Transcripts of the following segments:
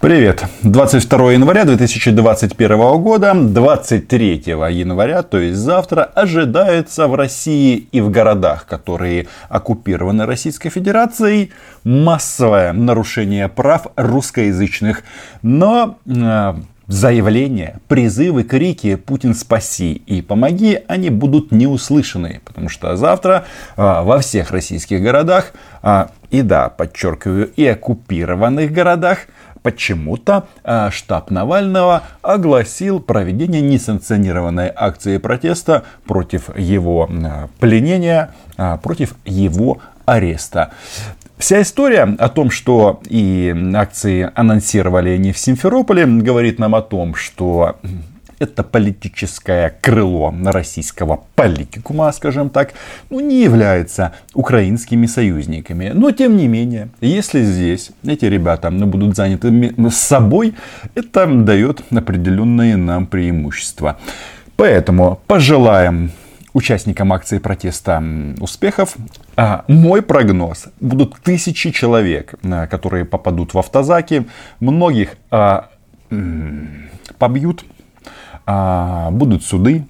Привет! 22 января 2021 года, 23 января, то есть завтра, ожидается в России и в городах, которые оккупированы Российской Федерацией, массовое нарушение прав русскоязычных. Но э, заявления, призывы, крики «Путин спаси» и «Помоги» они будут не услышаны, потому что завтра э, во всех российских городах, э, и да, подчеркиваю, и оккупированных городах – почему-то э, штаб Навального огласил проведение несанкционированной акции протеста против его э, пленения, э, против его ареста. Вся история о том, что и акции анонсировали не в Симферополе, говорит нам о том, что это политическое крыло российского политикума, скажем так, ну, не является украинскими союзниками. Но, тем не менее, если здесь эти ребята ну, будут заняты с собой, это дает определенные нам преимущества. Поэтому пожелаем участникам акции протеста успехов. А мой прогноз. Будут тысячи человек, а, которые попадут в автозаки. Многих а, побьют, будут суды,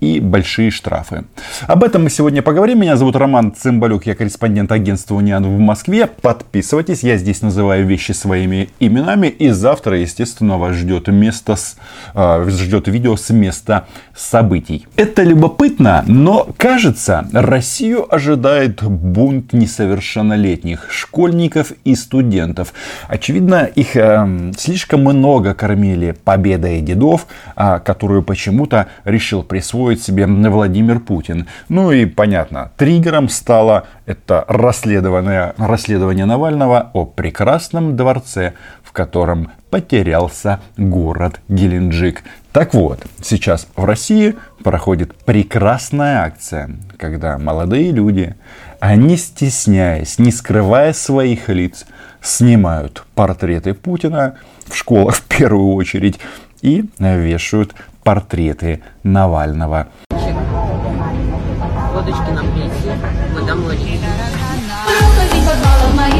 и большие штрафы. Об этом мы сегодня поговорим. Меня зовут Роман Цымбалюк, я корреспондент агентства Униан в Москве. Подписывайтесь, я здесь называю вещи своими именами. И завтра, естественно, вас ждет, место с, э, ждет видео с места событий. Это любопытно, но кажется, Россию ожидает бунт несовершеннолетних школьников и студентов. Очевидно, их э, слишком много кормили победой дедов, э, которую почему-то решил присвоить присвоить себе Владимир Путин. Ну и понятно, триггером стало это расследование, расследование Навального о прекрасном дворце, в котором потерялся город Геленджик. Так вот, сейчас в России проходит прекрасная акция, когда молодые люди, они стесняясь, не скрывая своих лиц, снимают портреты Путина в школах в первую очередь и вешают портреты Навального.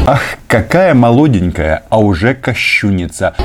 Ах, какая молоденькая, а уже кощунница.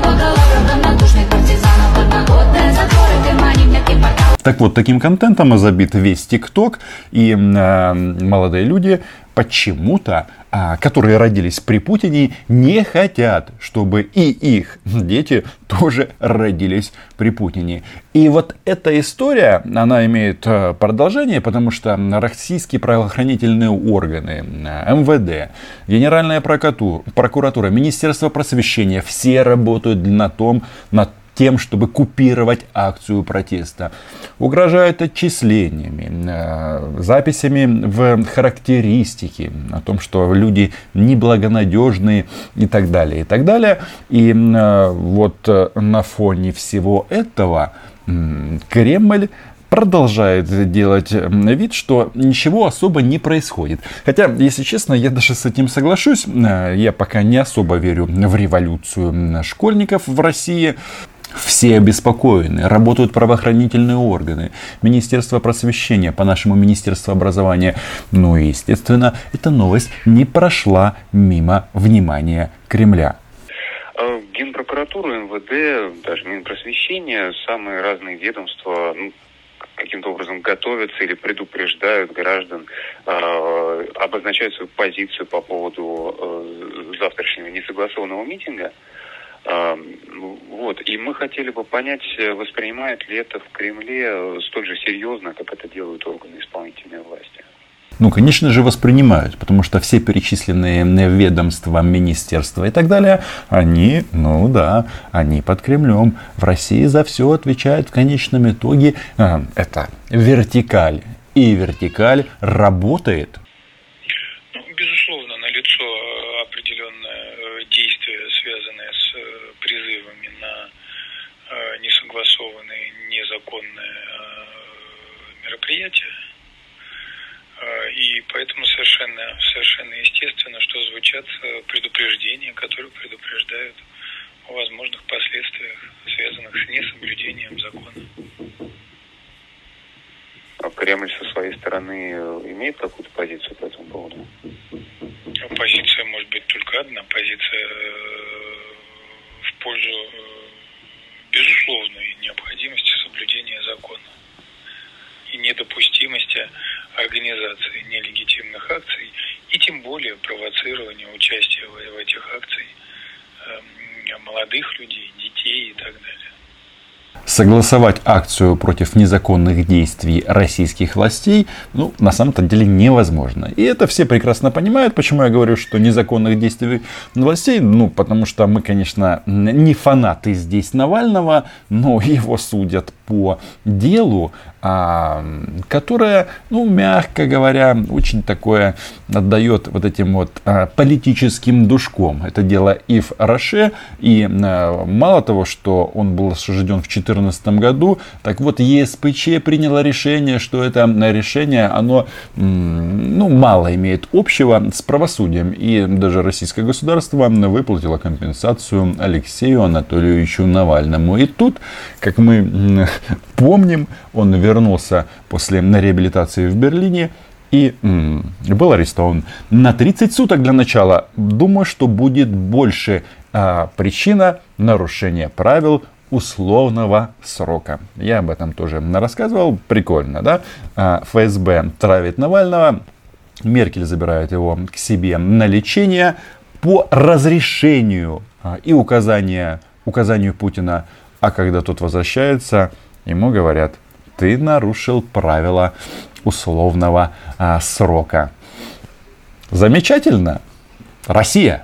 Так вот, таким контентом забит весь ТикТок, и э, молодые люди почему-то, а, которые родились при Путине, не хотят, чтобы и их дети тоже родились при Путине. И вот эта история, она имеет э, продолжение, потому что российские правоохранительные органы, э, МВД, Генеральная прокуратура, прокуратура Министерство просвещения, все работают на том, на тем, чтобы купировать акцию протеста. Угрожают отчислениями, э, записями в характеристики о том, что люди неблагонадежные и так далее, и так далее. И э, вот э, на фоне всего этого Кремль продолжает делать вид, что ничего особо не происходит. Хотя, если честно, я даже с этим соглашусь. Я пока не особо верю в революцию школьников в России. Все обеспокоены, работают правоохранительные органы, Министерство просвещения, по нашему Министерству образования. Ну и, естественно, эта новость не прошла мимо внимания Кремля. Э, Генпрокуратура, МВД, даже Минпросвещение, самые разные ведомства ну, каким-то образом готовятся или предупреждают граждан, э, обозначают свою позицию по поводу э, завтрашнего несогласованного митинга. Вот. И мы хотели бы понять, воспринимают ли это в Кремле столь же серьезно, как это делают органы исполнительной власти. Ну, конечно же, воспринимают, потому что все перечисленные ведомства, министерства и так далее, они, ну да, они под Кремлем. В России за все отвечают в конечном итоге. Э, это вертикаль. И вертикаль работает. Незаконные э, мероприятия. Э, и поэтому совершенно, совершенно естественно, что звучат э, предупреждения, которые предупреждают о возможных последствиях, связанных с несоблюдением закона. А Кремль со своей стороны имеет какую-то позицию по этому поводу? Позиция может быть только одна. Позиция в пользу безусловной необходимости соблюдения закона и недопустимости организации нелегитимных акций и тем более провоцирования участия в этих акциях эм, молодых людей, детей и так далее. Согласовать акцию против незаконных действий российских властей, ну, на самом-то деле невозможно. И это все прекрасно понимают, почему я говорю, что незаконных действий властей, ну, потому что мы, конечно, не фанаты здесь Навального, но его судят по делу, а, которое, ну, мягко говоря, очень такое отдает вот этим вот а, политическим душком. Это дело Ив Роше, и а, мало того, что он был осужден в 2014 году, так вот ЕСПЧ приняло решение, что это решение, оно, ну, мало имеет общего с правосудием, и даже российское государство выплатило компенсацию Алексею Анатольевичу Навальному. И тут, как мы помним, он вернулся после реабилитации в Берлине и был арестован на 30 суток для начала. Думаю, что будет больше а, причина нарушения правил условного срока. Я об этом тоже рассказывал. Прикольно, да? А, ФСБ травит Навального. Меркель забирает его к себе на лечение по разрешению а, и указания, указанию Путина. А когда тот возвращается, ему говорят, ты нарушил правила условного а, срока. Замечательно. Россия.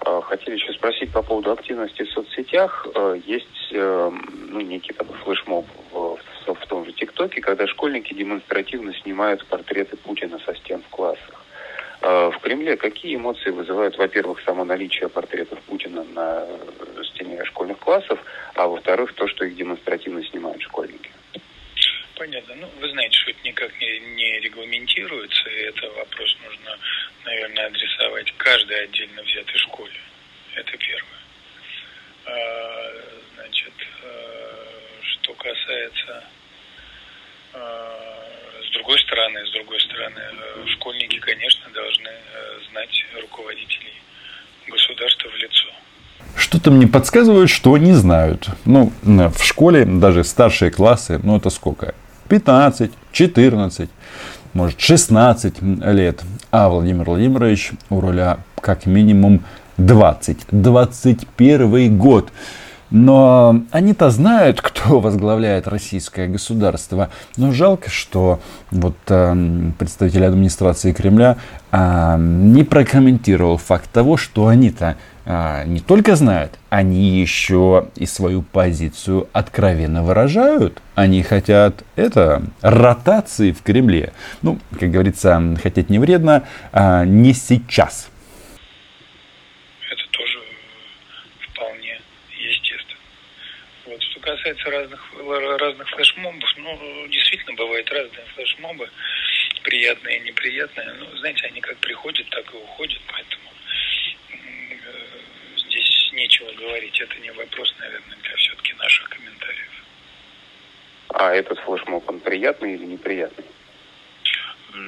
А, хотели еще спросить по поводу активности в соцсетях. А, есть э, ну, некий такой флешмоб в, в, том же ТикТоке, когда школьники демонстративно снимают портреты Путина со стен в классах. В Кремле какие эмоции вызывают, во-первых, само наличие портретов Путина на школьных классов, а во-вторых, то, что их демонстративно снимают школьники. Понятно. Ну, вы знаете, что это никак не, не регламентируется, и это вопрос нужно, наверное, адресовать каждой отдельно взятой школе. Это первое. А, значит, а, что касается а, с другой стороны, с другой стороны, а, школьники, Что-то мне подсказывает, что не знают. Ну, в школе даже старшие классы, ну это сколько? 15, 14, может 16 лет. А Владимир Владимирович у руля как минимум 20. 21 год. Но они-то знают, кто возглавляет российское государство. Но жалко, что вот э, представитель администрации Кремля э, не прокомментировал факт того, что они-то не только знают, они еще и свою позицию откровенно выражают. Они хотят это ротации в Кремле. Ну, как говорится, хотеть не вредно, а не сейчас. касается разных, разных флешмобов, ну, действительно, бывают разные флешмобы, приятные и неприятные. Ну, знаете, они как приходят, так и уходят, поэтому нечего говорить. Это не вопрос, наверное, для все-таки наших комментариев. А этот флешмоб, он приятный или неприятный?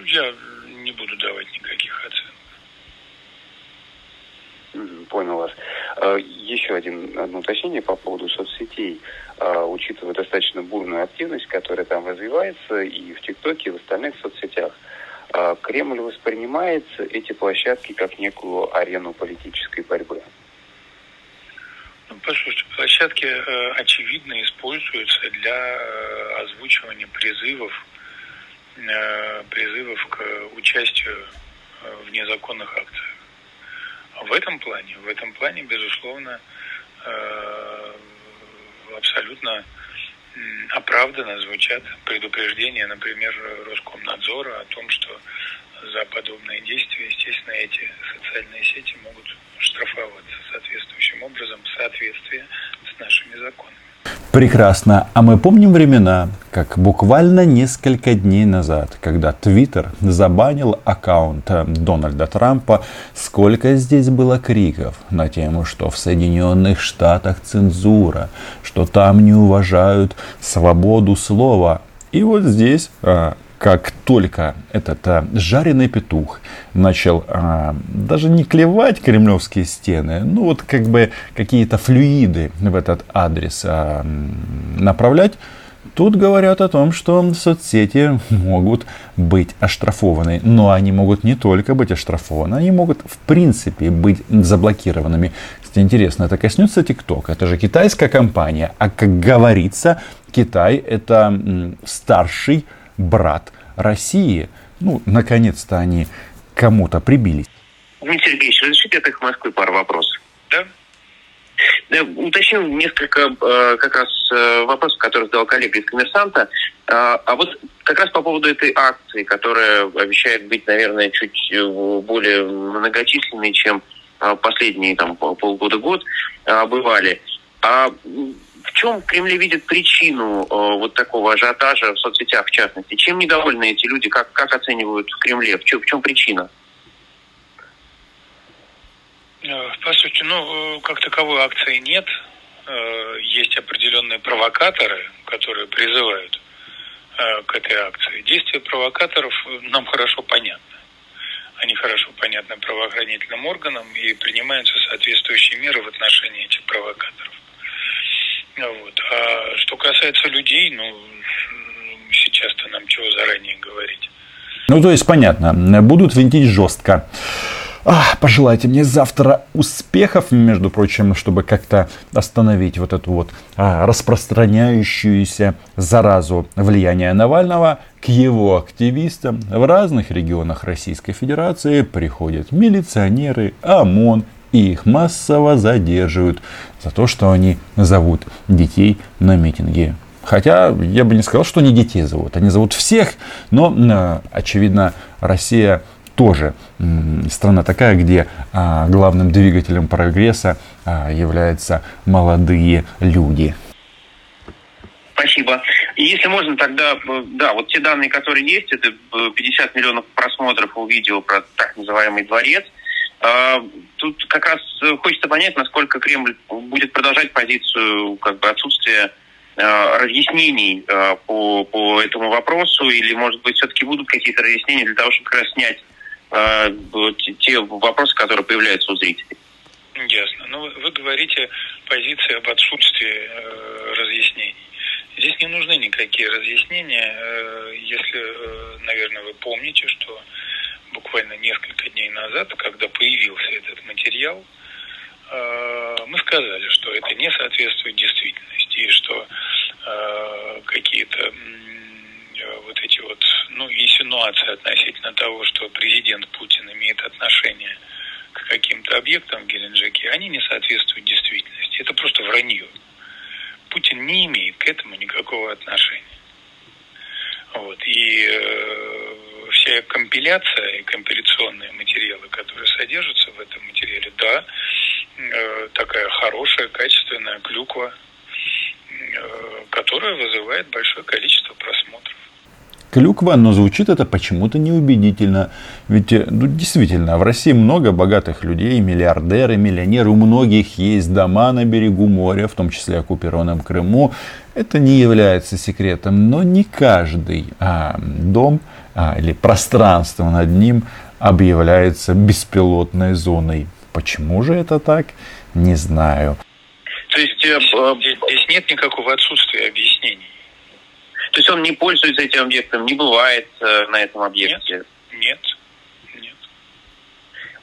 Я не буду давать никаких оценок. Понял вас. А, еще один, одно уточнение по поводу соцсетей. А, учитывая достаточно бурную активность, которая там развивается и в ТикТоке, и в остальных соцсетях, а, Кремль воспринимает эти площадки как некую арену политической борьбы? Ну, послушайте, площадки э, очевидно используются для э, озвучивания призывов, э, призывов к участию в незаконных акциях. В этом плане, в этом плане, безусловно, абсолютно оправданно звучат предупреждения, например, Роскомнадзора о том, что за подобные действия, естественно, эти социальные сети могут штрафоваться соответствующим образом в соответствии с нашими законами. Прекрасно. А мы помним времена, как буквально несколько дней назад, когда Твиттер забанил аккаунт Дональда Трампа, сколько здесь было криков на тему, что в Соединенных Штатах цензура, что там не уважают свободу слова. И вот здесь, э, как только этот а, жареный петух начал а, даже не клевать кремлевские стены, ну вот как бы какие-то флюиды в этот адрес а, направлять, Тут говорят о том, что соцсети могут быть оштрафованы. Но они могут не только быть оштрафованы, они могут в принципе быть заблокированными. Кстати, интересно, это коснется TikTok. Это же китайская компания. А как говорится, Китай это старший брат России. Ну, наконец-то они кому-то прибились. Дмитрий Сергеевич, разрешите от их Москвы пару вопросов? Да. Да, уточнил несколько э, как раз э, вопросов, которые задал коллега из «Коммерсанта». Э, а вот как раз по поводу этой акции, которая обещает быть, наверное, чуть э, более многочисленной, чем э, последние там, полгода-год э, бывали. А чем в Кремле видят причину э, вот такого ажиотажа в соцсетях, в частности? Чем недовольны эти люди? Как, как оценивают в Кремле? В чем, в чем причина? Э, по сути, ну, э, как таковой акции нет. Э, есть определенные провокаторы, которые призывают к этой акции. Действия провокаторов нам хорошо понятны. Они хорошо понятны правоохранительным органам и принимаются соответствующие меры в отношении этих провокаторов. Вот. А что касается людей, ну, сейчас-то нам чего заранее говорить. Ну, то есть, понятно, будут винтить жестко. А, пожелайте мне завтра успехов, между прочим, чтобы как-то остановить вот эту вот а, распространяющуюся заразу влияния Навального. К его активистам в разных регионах Российской Федерации приходят милиционеры, ОМОН и их массово задерживают за то, что они зовут детей на митинги. Хотя я бы не сказал, что они детей зовут. Они зовут всех, но, а, очевидно, Россия тоже страна такая, где а, главным двигателем прогресса а, являются молодые люди. Спасибо. И если можно, тогда, э, да, вот те данные, которые есть, это 50 э, миллионов просмотров у видео про так называемый дворец. А, тут как раз э, хочется понять, насколько Кремль будет продолжать позицию как бы отсутствия разъяснений по, по этому вопросу, или, может быть, все-таки будут какие-то разъяснения для того, чтобы как раз снять э, те вопросы, которые появляются у зрителей. Ясно. Ну, вы говорите позиции об отсутствии э, разъяснений. Здесь не нужны никакие разъяснения, э, если, э, наверное, вы помните, что буквально несколько дней назад, когда появился этот материал, э, мы сказали, что это не соответствует действительности, и что э, какие-то Э, вот эти вот, ну, инсинуации относительно того, что президент Путин имеет отношение к каким-то объектам в Геленджике, они не соответствуют действительности. Это просто вранье. Путин не имеет к этому никакого отношения. Вот. И компиляция и компиляционные материалы, которые содержатся в этом материале, да, э, такая хорошая, качественная клюква, э, которая вызывает большое количество просмотров клюква, но звучит это почему-то неубедительно. Ведь э, ну, действительно, в России много богатых людей, миллиардеры, миллионеры, у многих есть дома на берегу моря, в том числе оккупированном Крыму. Это не является секретом, но не каждый а, дом а, или пространство над ним объявляется беспилотной зоной. Почему же это так? Не знаю. То есть э, здесь, здесь нет никакого отсутствия объяснений. То есть он не пользуется этим объектом, не бывает э, на этом объекте? Нет, нет.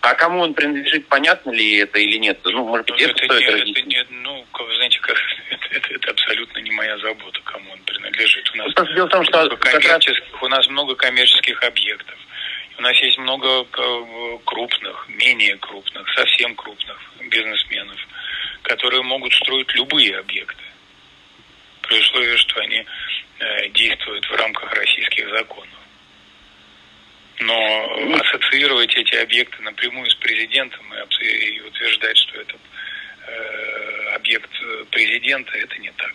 А кому он принадлежит, понятно ли это или нет? Ну, может быть, ну, это, стоит не, это не, ну, знаете, как, это, это, это абсолютно не моя забота, кому он принадлежит. У нас, ну, дело в том, что коммерческих, раз... у нас много коммерческих объектов. У нас есть много крупных, менее крупных, совсем крупных бизнесменов, которые могут строить любые объекты, при условии, что они Э, действует в рамках российских законов. Но ассоциировать эти объекты напрямую с президентом и утверждать, что это э, объект президента, это не так.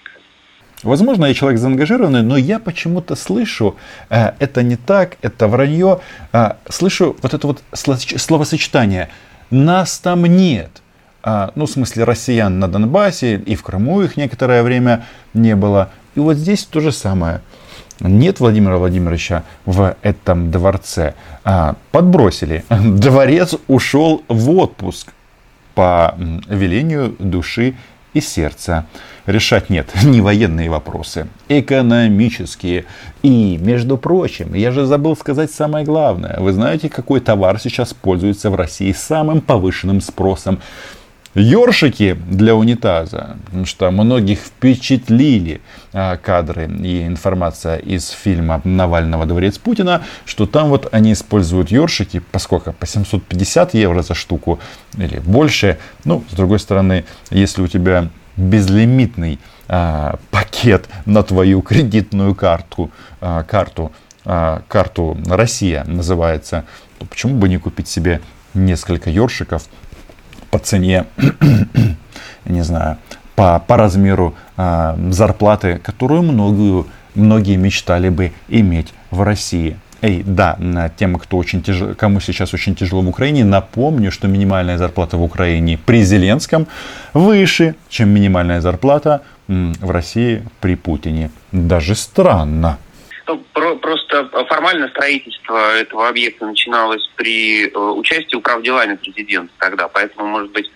Возможно, я человек заангажированный, но я почему-то слышу, э, это не так, это вранье, э, слышу вот это вот словосочетание «нас там нет». А, ну, в смысле, россиян на Донбассе и в Крыму их некоторое время не было. И вот здесь то же самое. нет Владимира Владимировича в этом дворце. А, подбросили. Дворец ушел в отпуск по велению души и сердца. Решать нет, не военные вопросы, экономические. И, между прочим, я же забыл сказать самое главное. Вы знаете, какой товар сейчас пользуется в России самым повышенным спросом? Ёршики для унитаза, потому что многих впечатлили а, кадры и информация из фильма Навального «Дворец Путина», что там вот они используют ёршики, поскольку по 750 евро за штуку или больше. Ну, с другой стороны, если у тебя безлимитный а, пакет на твою кредитную карту, а, карту, а, карту Россия называется, то почему бы не купить себе несколько ёршиков по цене, не знаю, по, по размеру э, зарплаты, которую многие, многие мечтали бы иметь в России. Эй, да, тем, кто очень тяжело, кому сейчас очень тяжело в Украине, напомню, что минимальная зарплата в Украине при Зеленском выше, чем минимальная зарплата в России при Путине. Даже странно. Ну, про, просто формально строительство этого объекта начиналось при э, участии управ делами президента тогда, поэтому, может быть,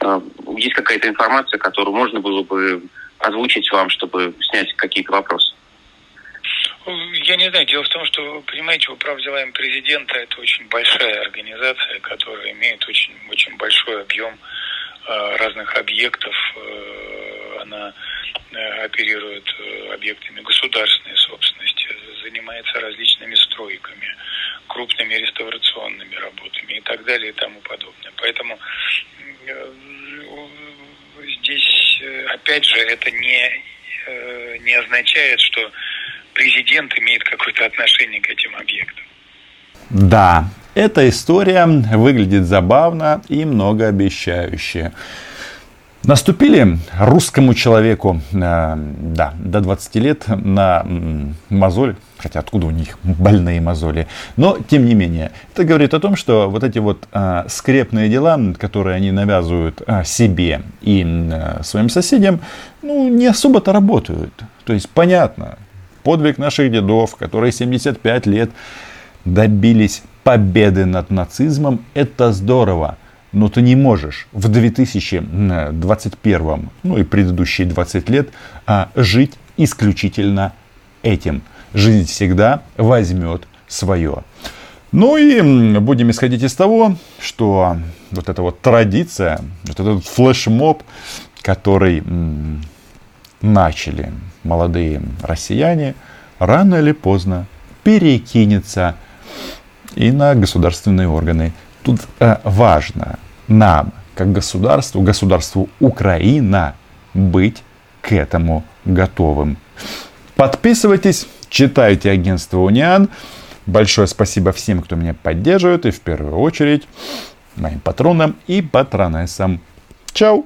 э, есть какая-то информация, которую можно было бы озвучить вам, чтобы снять какие-то вопросы. Я не знаю. Дело в том, что, понимаете, управ делами президента это очень большая организация, которая имеет очень, очень большой объем э, разных объектов. Э, она э, оперирует объектами государственной собственности, занимается различными стройками, крупными реставрационными работами и так далее и тому подобное. Поэтому э, здесь, э, опять же, это не, э, не означает, что президент имеет какое-то отношение к этим объектам. Да, эта история выглядит забавно и многообещающе. Наступили русскому человеку, э, да, до 20 лет на мозоль, хотя откуда у них больные мозоли, но тем не менее, это говорит о том, что вот эти вот э, скрепные дела, которые они навязывают э, себе и э, своим соседям, ну, не особо-то работают. То есть, понятно, подвиг наших дедов, которые 75 лет добились победы над нацизмом, это здорово. Но ты не можешь в 2021, ну и предыдущие 20 лет, а, жить исключительно этим. Жизнь всегда возьмет свое. Ну и будем исходить из того, что вот эта вот традиция, вот этот флешмоб, который начали молодые россияне, рано или поздно перекинется и на государственные органы Тут э, важно нам, как государству, государству Украина, быть к этому готовым. Подписывайтесь, читайте агентство Униан. Большое спасибо всем, кто меня поддерживает, и в первую очередь моим патронам и патронессам. Чао!